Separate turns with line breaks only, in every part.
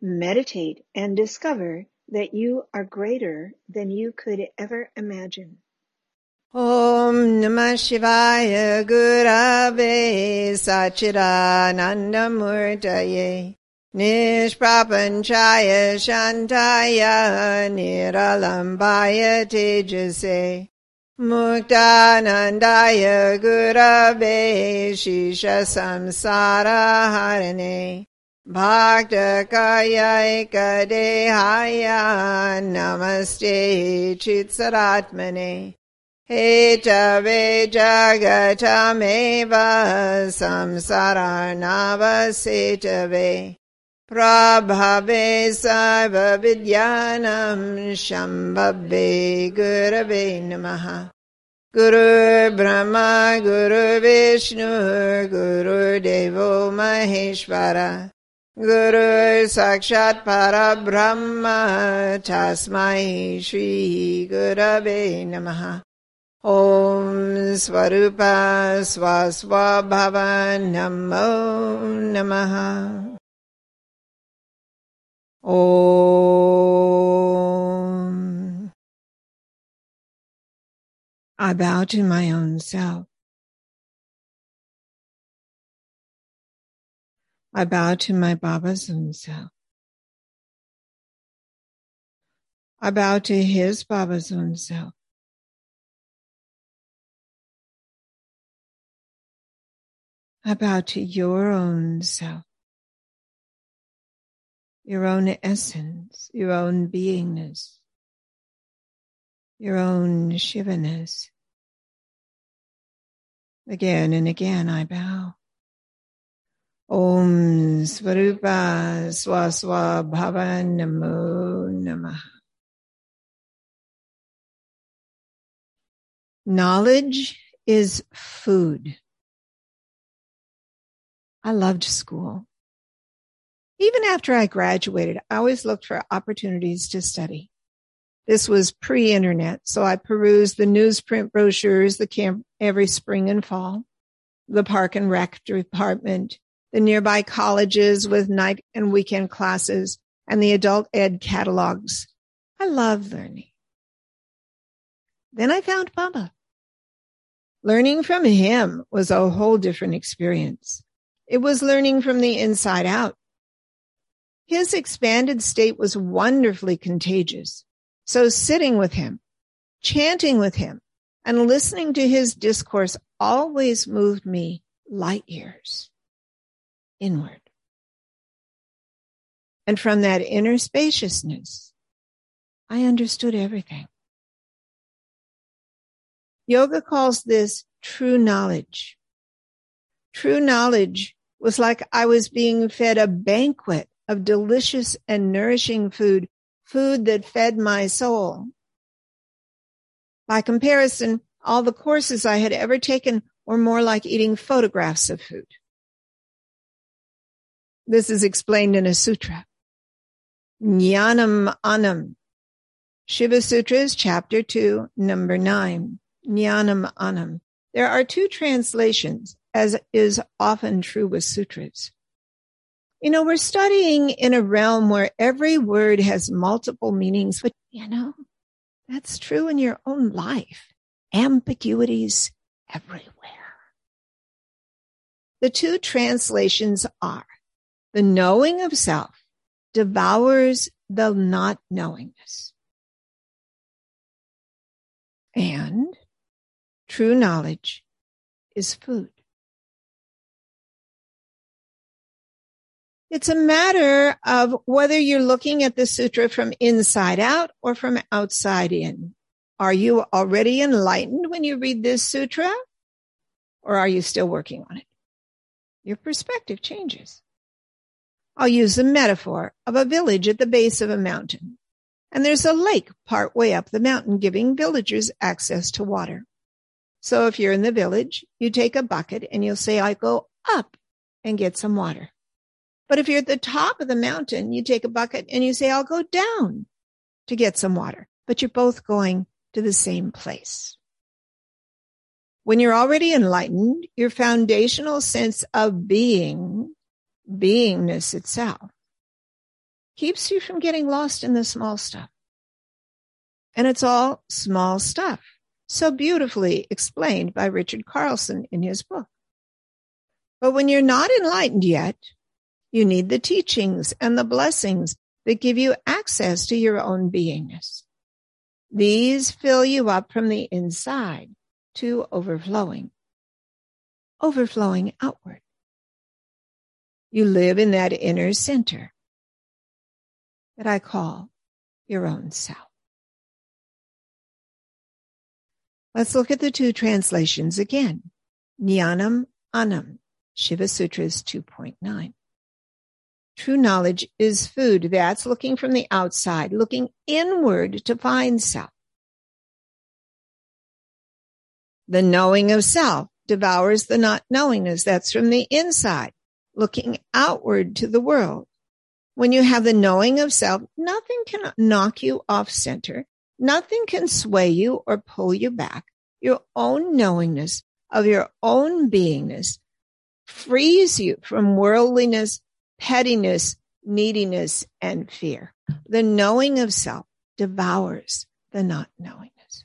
Meditate and discover that you are greater than you could ever imagine.
Om Namah Shivaya Gurave Sachidananda Murtaye Nishprapanchaya Shantaya Niralambaya Tejase Muktanandaya Gurave Shisha Samsara Harane Bhaktakayaikadehaya Namaste Chitsaratmane Hetave Jagatameva Samsaranavasetave. Prabhave Saiva Vidyanam Shambhave Gurave Namaha Guru Brahma Guru Vishnu Guru Guru Sakshat Parabrahma Tasmai Shri Gurave Namaha. Om Swarupa Swaswabhava Namo Namaha. Om. I bow to my own self. I bow to my Baba's own self. I bow to his Baba's own self. I bow to your own self, your own essence, your own beingness, your own Shivaness. Again and again I bow. Om Svarupa Swaswa Namo Namaha. Knowledge is food. I loved school. Even after I graduated, I always looked for opportunities to study. This was pre-internet, so I perused the newsprint brochures the camp every spring and fall, the park and rec department, the nearby colleges with night and weekend classes, and the adult ed catalogs. I love learning. Then I found Baba. Learning from him was a whole different experience. It was learning from the inside out. His expanded state was wonderfully contagious. So sitting with him, chanting with him, and listening to his discourse always moved me light years inward. And from that inner spaciousness, I understood everything. Yoga calls this true knowledge. True knowledge was like I was being fed a banquet of delicious and nourishing food, food that fed my soul. By comparison, all the courses I had ever taken were more like eating photographs of food. This is explained in a sutra. Jnanam Anam. Shiva Sutras, chapter 2, number 9. Jnanam Anam. There are two translations, as is often true with sutras. You know, we're studying in a realm where every word has multiple meanings, but you know, that's true in your own life. Ambiguities everywhere. The two translations are the knowing of self devours the not knowingness. And true knowledge is food. It's a matter of whether you're looking at the sutra from inside out or from outside in. Are you already enlightened when you read this sutra? Or are you still working on it? Your perspective changes. I'll use the metaphor of a village at the base of a mountain. And there's a lake part way up the mountain giving villagers access to water. So if you're in the village, you take a bucket and you'll say, I go up and get some water. But if you're at the top of the mountain, you take a bucket and you say, I'll go down to get some water. But you're both going to the same place. When you're already enlightened, your foundational sense of being, beingness itself, keeps you from getting lost in the small stuff. And it's all small stuff, so beautifully explained by Richard Carlson in his book. But when you're not enlightened yet, you need the teachings and the blessings that give you access to your own beingness. These fill you up from the inside to overflowing, overflowing outward. You live in that inner center that I call your own self. Let's look at the two translations again. Jnanam Anam, Shiva Sutras 2.9. True knowledge is food. That's looking from the outside, looking inward to find self. The knowing of self devours the not knowingness. That's from the inside, looking outward to the world. When you have the knowing of self, nothing can knock you off center. Nothing can sway you or pull you back. Your own knowingness of your own beingness frees you from worldliness pettiness, neediness, and fear. The knowing of self devours the not knowingness.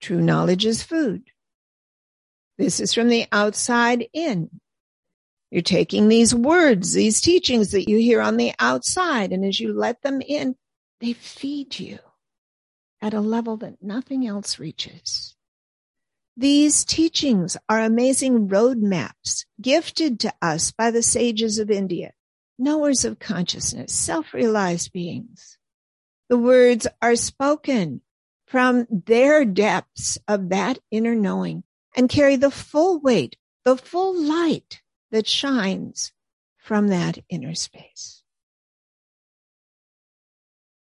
True knowledge is food. This is from the outside in. You're taking these words, these teachings that you hear on the outside, and as you let them in, they feed you at a level that nothing else reaches. These teachings are amazing roadmaps gifted to us by the sages of India, knowers of consciousness, self-realized beings. The words are spoken from their depths of that inner knowing and carry the full weight, the full light that shines from that inner space.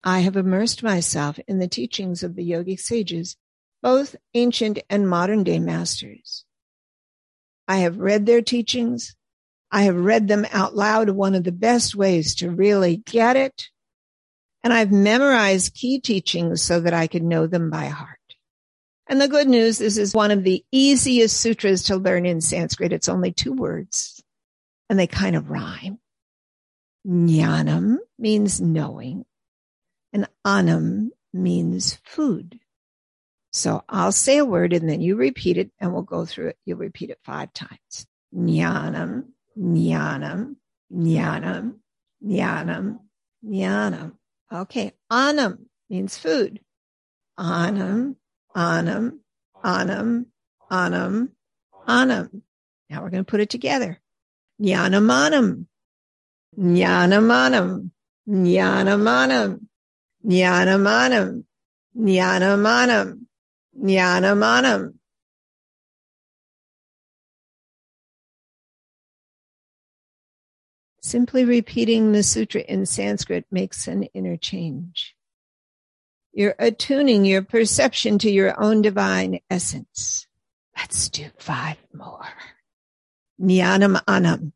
I have immersed myself in the teachings of the yogic sages both ancient and modern day masters. I have read their teachings. I have read them out loud, one of the best ways to really get it. And I've memorized key teachings so that I could know them by heart. And the good news is, is one of the easiest sutras to learn in Sanskrit. It's only two words and they kind of rhyme. Jnanam means knowing and anam means food. So I'll say a word and then you repeat it and we'll go through it. You'll repeat it five times. Jnanam, jnanam, jnanam, jnanam, jnanam. Okay. Anam means food. Anam, anam, anam, anam, anam. Now we're going to put it together. Jnanamanam, jnanamanam, jnanamanam, jnanamanam, jnanamanam. Jnanamanam. Simply repeating the sutra in Sanskrit makes an interchange. You're attuning your perception to your own divine essence. Let's do five more. Jnanam anam.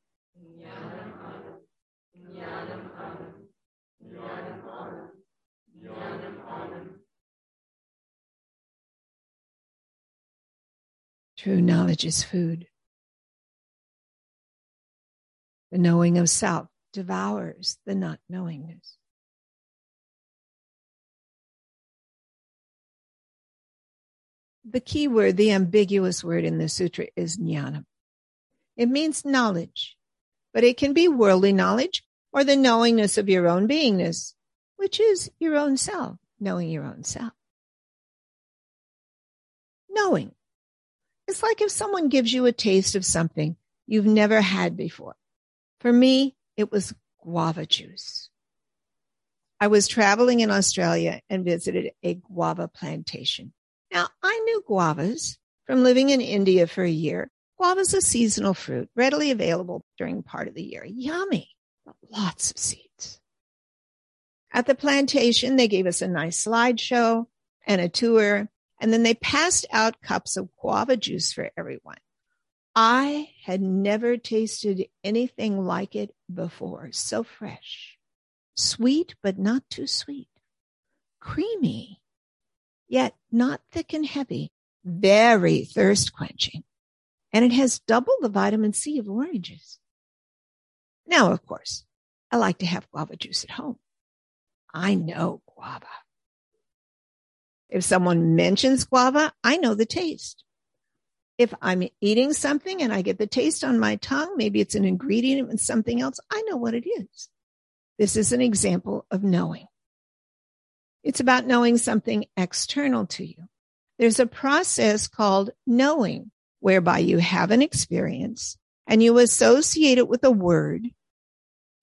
True knowledge is food. The knowing of self devours the not knowingness. The key word, the ambiguous word in the sutra is jnana. It means knowledge, but it can be worldly knowledge or the knowingness of your own beingness, which is your own self, knowing your own self. Knowing. It's like if someone gives you a taste of something you've never had before. For me, it was guava juice. I was traveling in Australia and visited a guava plantation. Now, I knew guavas from living in India for a year. Guava is a seasonal fruit, readily available during part of the year. Yummy, lots of seeds. At the plantation, they gave us a nice slideshow and a tour, and then they passed out cups of guava juice for everyone. I had never tasted anything like it before. So fresh, sweet, but not too sweet, creamy, yet not thick and heavy, very thirst quenching. And it has double the vitamin C of oranges. Now, of course, I like to have guava juice at home. I know guava. If someone mentions guava, I know the taste. If I'm eating something and I get the taste on my tongue, maybe it's an ingredient in something else, I know what it is. This is an example of knowing. It's about knowing something external to you. There's a process called knowing whereby you have an experience and you associate it with a word.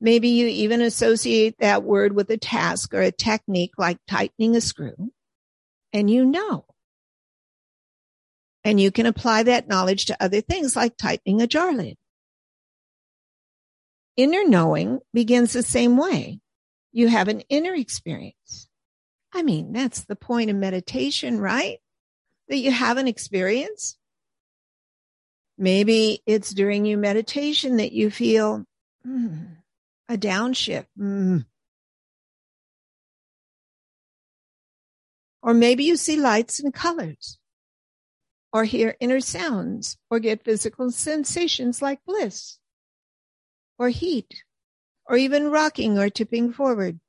Maybe you even associate that word with a task or a technique like tightening a screw and you know. And you can apply that knowledge to other things like tightening a jar lid. Inner knowing begins the same way. You have an inner experience. I mean, that's the point of meditation, right? That you have an experience. Maybe it's during your meditation that you feel mm, a downshift. Mm. Or maybe you see lights and colors or hear inner sounds or get physical sensations like bliss or heat or even rocking or tipping forward.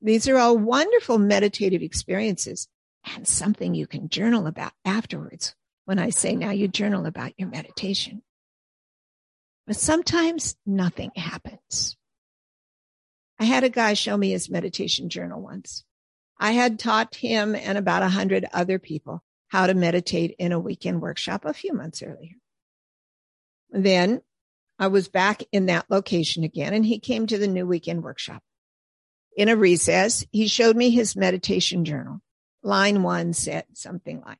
These are all wonderful meditative experiences and something you can journal about afterwards when I say now you journal about your meditation. But sometimes nothing happens. I had a guy show me his meditation journal once. I had taught him and about a hundred other people how to meditate in a weekend workshop a few months earlier. Then I was back in that location again and he came to the new weekend workshop. In a recess, he showed me his meditation journal. Line one said something like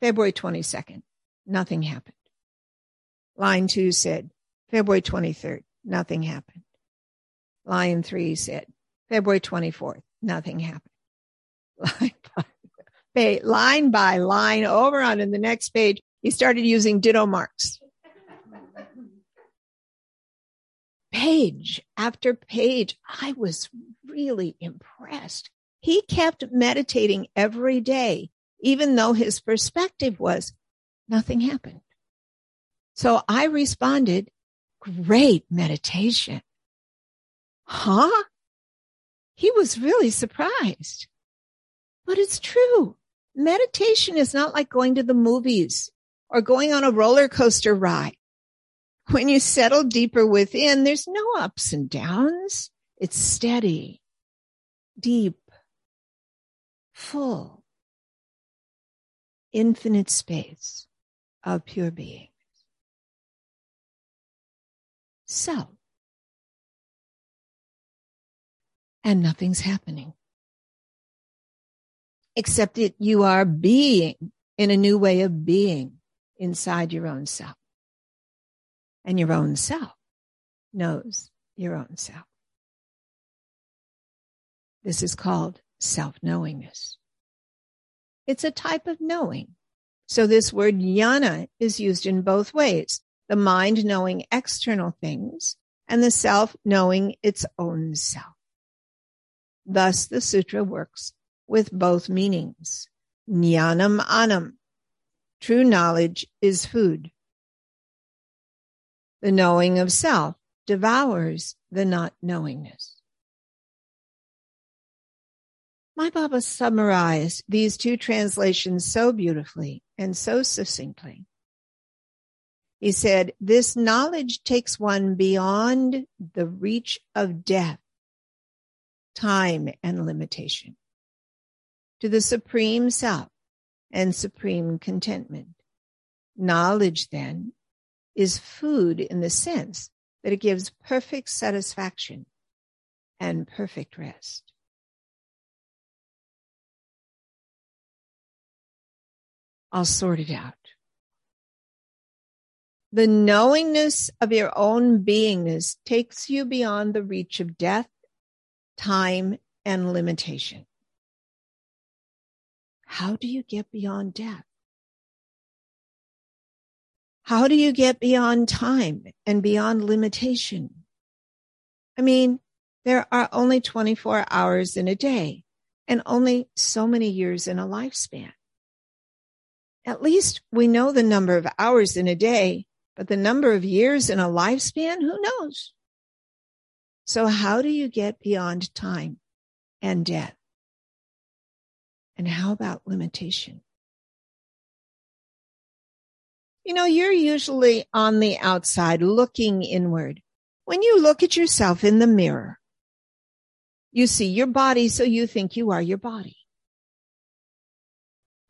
February 22nd, nothing happened. Line two said February 23rd, nothing happened. Line three said February 24th, nothing happened. Line five line by line over on in the next page, he started using ditto marks. Page after page, I was really impressed. He kept meditating every day, even though his perspective was nothing happened. So I responded, great meditation. Huh? He was really surprised. But it's true meditation is not like going to the movies or going on a roller coaster ride. When you settle deeper within, there's no ups and downs. It's steady, deep, full, infinite space of pure being. So, and nothing's happening except that you are being in a new way of being inside your own self. And your own self knows your own self. This is called self knowingness. It's a type of knowing. So this word jnana is used in both ways. The mind knowing external things and the self knowing its own self. Thus the sutra works with both meanings. Jnanam anam. True knowledge is food. The knowing of self devours the not knowingness. My Baba summarized these two translations so beautifully and so succinctly. He said, this knowledge takes one beyond the reach of death, time, and limitation to the Supreme Self, and supreme contentment. Knowledge then is food in the sense that it gives perfect satisfaction and perfect rest. I'll sort it out. The knowingness of your own beingness takes you beyond the reach of death, time, and limitation. How do you get beyond death? How do you get beyond time and beyond limitation? I mean, there are only 24 hours in a day and only so many years in a lifespan. At least we know the number of hours in a day, but the number of years in a lifespan, who knows? So how do you get beyond time and death? And how about limitation? You know, you're usually on the outside looking inward. When you look at yourself in the mirror, you see your body, so you think you are your body.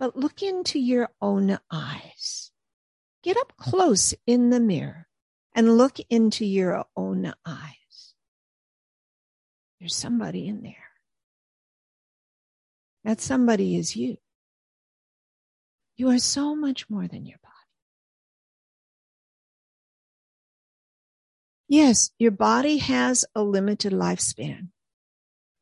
But look into your own eyes. Get up close in the mirror and look into your own eyes. There's somebody in there. That somebody is you. You are so much more than your body. Yes, your body has a limited lifespan,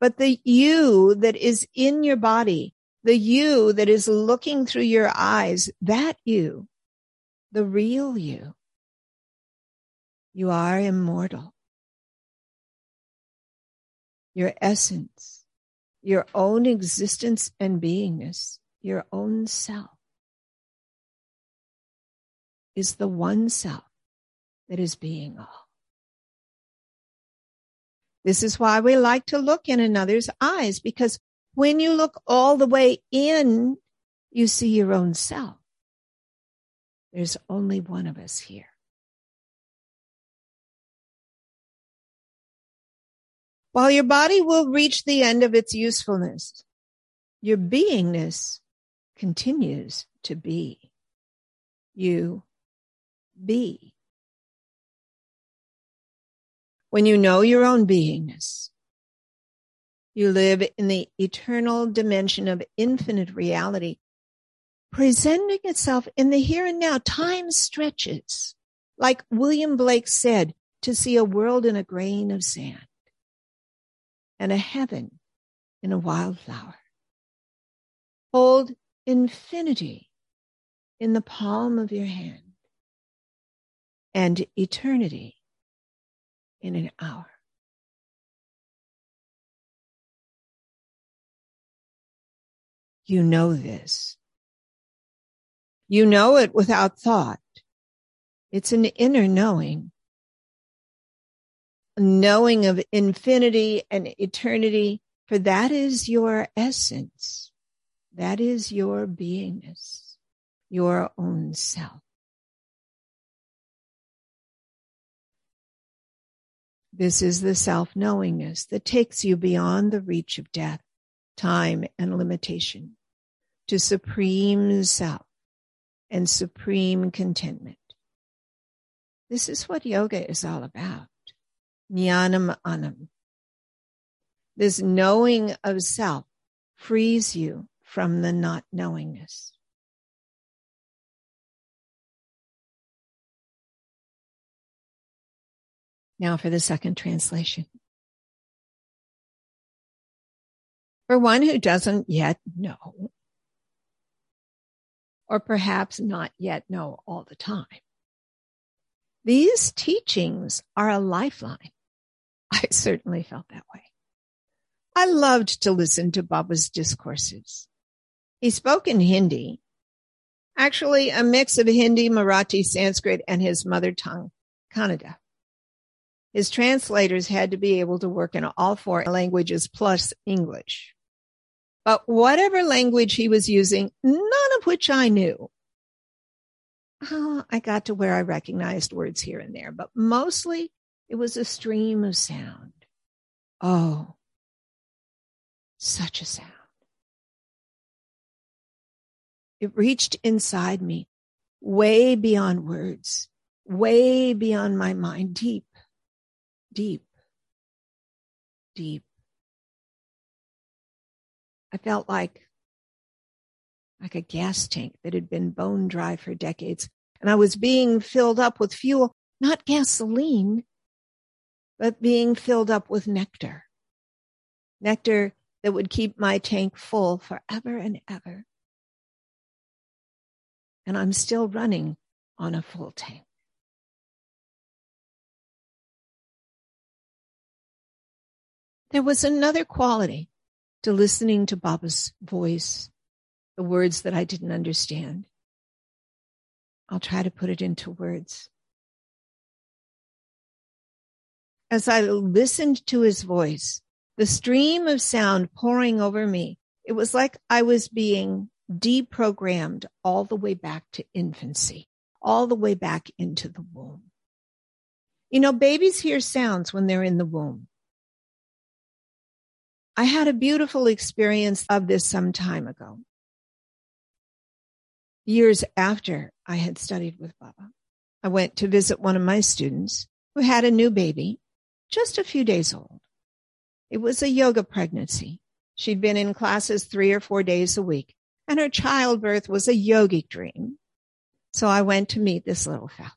but the you that is in your body, the you that is looking through your eyes, that you, the real you, you are immortal. Your essence, your own existence and beingness, your own self is the one self that is being all. This is why we like to look in another's eyes because when you look all the way in, you see your own self. There's only one of us here. While your body will reach the end of its usefulness, your beingness continues to be. You be when you know your own beingness. You live in the eternal dimension of infinite reality, presenting itself in the here and now. Time stretches, like William Blake said, to see a world in a grain of sand and a heaven in a wildflower. Hold infinity in the palm of your hand and eternity in an hour. You know this. You know it without thought. It's an inner knowing. A knowing of infinity and eternity, for that is your essence. That is your beingness, your own self. This is the self knowingness that takes you beyond the reach of death, time, and limitation to supreme self and supreme contentment. This is what yoga is all about. Jnanam anam. This knowing of self frees you from the not knowingness. Now for the second translation. For one who doesn't yet know, or perhaps not yet know all the time, these teachings are a lifeline. I certainly felt that way. I loved to listen to Baba's discourses. He spoke in Hindi, actually a mix of Hindi, Marathi, Sanskrit, and his mother tongue, Kannada. His translators had to be able to work in all four languages plus English. But whatever language he was using, none of which I knew, oh, I got to where I recognized words here and there, but mostly it was a stream of sound. Oh, such a sound. It reached inside me, way beyond words, way beyond my mind, deep, deep, deep. I felt like like a gas tank that had been bone dry for decades. And I was being filled up with fuel, not gasoline, but being filled up with nectar. Nectar that would keep my tank full forever and ever. And I'm still running on a full tank. There was another quality to listening to Baba's voice the words that I didn't understand. I'll try to put it into words. As I listened to his voice, the stream of sound pouring over me, it was like I was being deprogrammed all the way back to infancy, all the way back into the womb. You know, babies hear sounds when they're in the womb. I had a beautiful experience of this some time ago years after I had studied with Baba, I went to visit one of my students who had a new baby, just a few days old. It was a yoga pregnancy. She'd been in classes three or four days a week, and her childbirth was a yogic dream. So I went to meet this little fellow.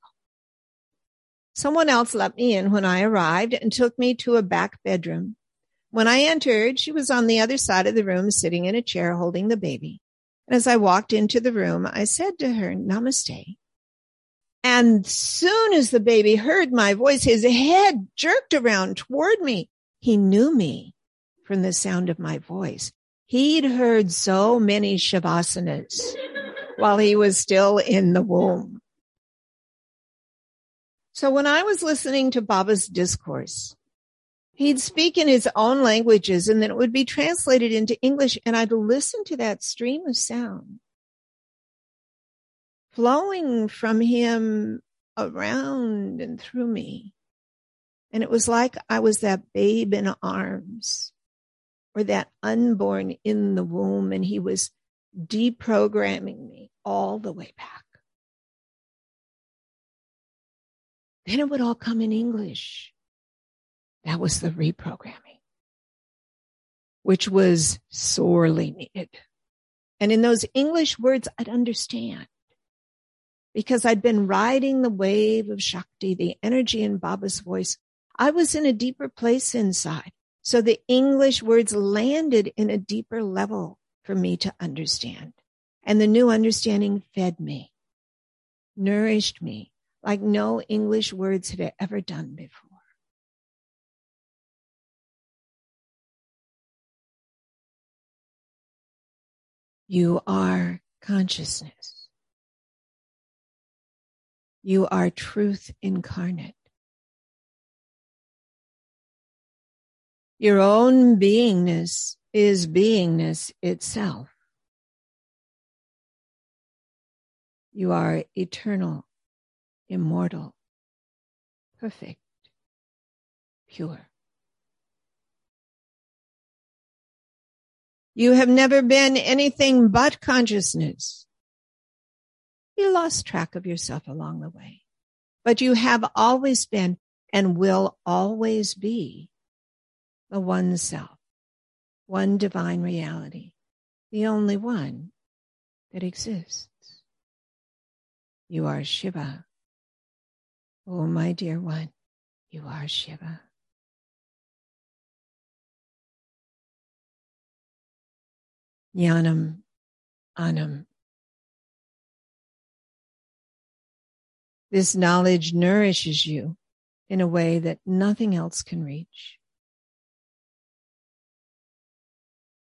Someone else let me in when I arrived and took me to a back bedroom. When I entered, she was on the other side of the room, sitting in a chair holding the baby. And as I walked into the room, I said to her, Namaste. And soon as the baby heard my voice, his head jerked around toward me. He knew me from the sound of my voice. He'd heard so many Shavasanas while he was still in the womb. So when I was listening to Baba's discourse, he'd speak in his own languages and then it would be translated into English and I'd listen to that stream of sound flowing from him around and through me. And it was like I was that babe in arms or that unborn in the womb and he was deprogramming me all the way back. Then it would all come in English. That was the reprogramming, which was sorely needed. And in those English words, I'd understand because I'd been riding the wave of Shakti, the energy in Baba's voice. I was in a deeper place inside. So the English words landed in a deeper level for me to understand. And the new understanding fed me, nourished me like no English words had ever done before. You are consciousness. You are truth incarnate. Your own beingness is beingness itself. You are eternal, immortal, perfect, pure. You have never been anything but consciousness. You lost track of yourself along the way, but you have always been and will always be the one self, one divine reality, the only one that exists. You are Shiva. Oh, my dear one, you are Shiva. Jnanam Anam. This knowledge nourishes you in a way that nothing else can reach.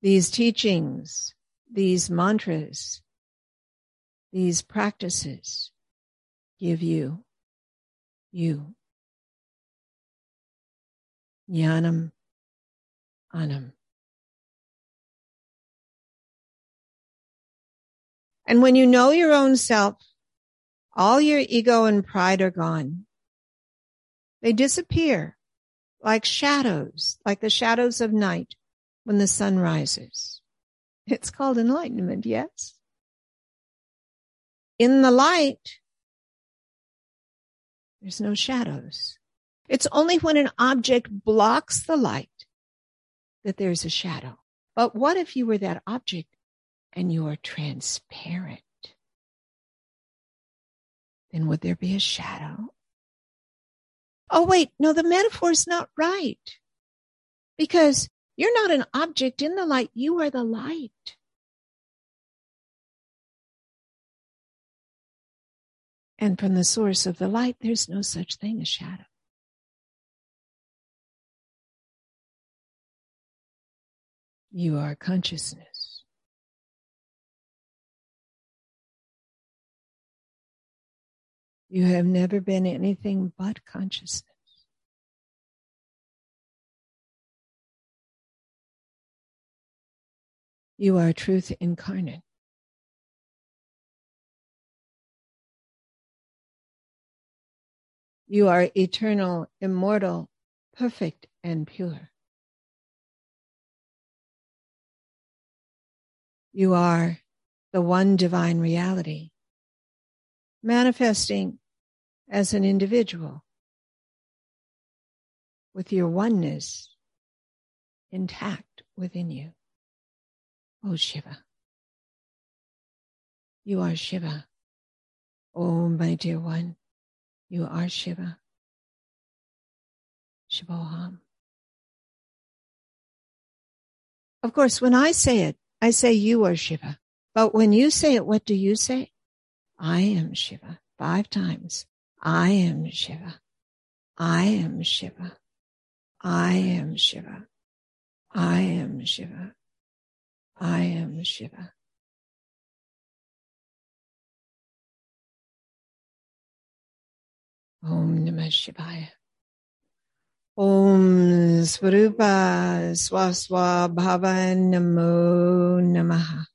These teachings, these mantras, these practices give you, you. Jnanam Anam. And when you know your own self, all your ego and pride are gone. They disappear like shadows, like the shadows of night when the sun rises. It's called enlightenment, yes? in the light, there's no shadows. It's only when an object blocks the light that there's a shadow. But what if you were that object and you are transparent? Then would there be a shadow? Oh, wait, no, the metaphor is not right. Because you're not an object in the light, you are the light. And from the source of the light, there's no such thing as shadow. You are consciousness. You have never been anything but consciousness. You are truth incarnate. You are eternal, immortal, perfect, and pure. You are the one divine reality, manifesting as an individual with your oneness intact within you. Oh Shiva. You are Shiva. Oh, my dear one, you are Shiva. Shivoham. Of course, when I say it, I say you are Shiva. But when you say it, what do you say? I am Shiva. Five times. I am Shiva. I am Shiva. I am Shiva. I am Shiva. I am Shiva. Om Namah Shivaya. Om Svarupa Swaswa Bhava Namo Namaha.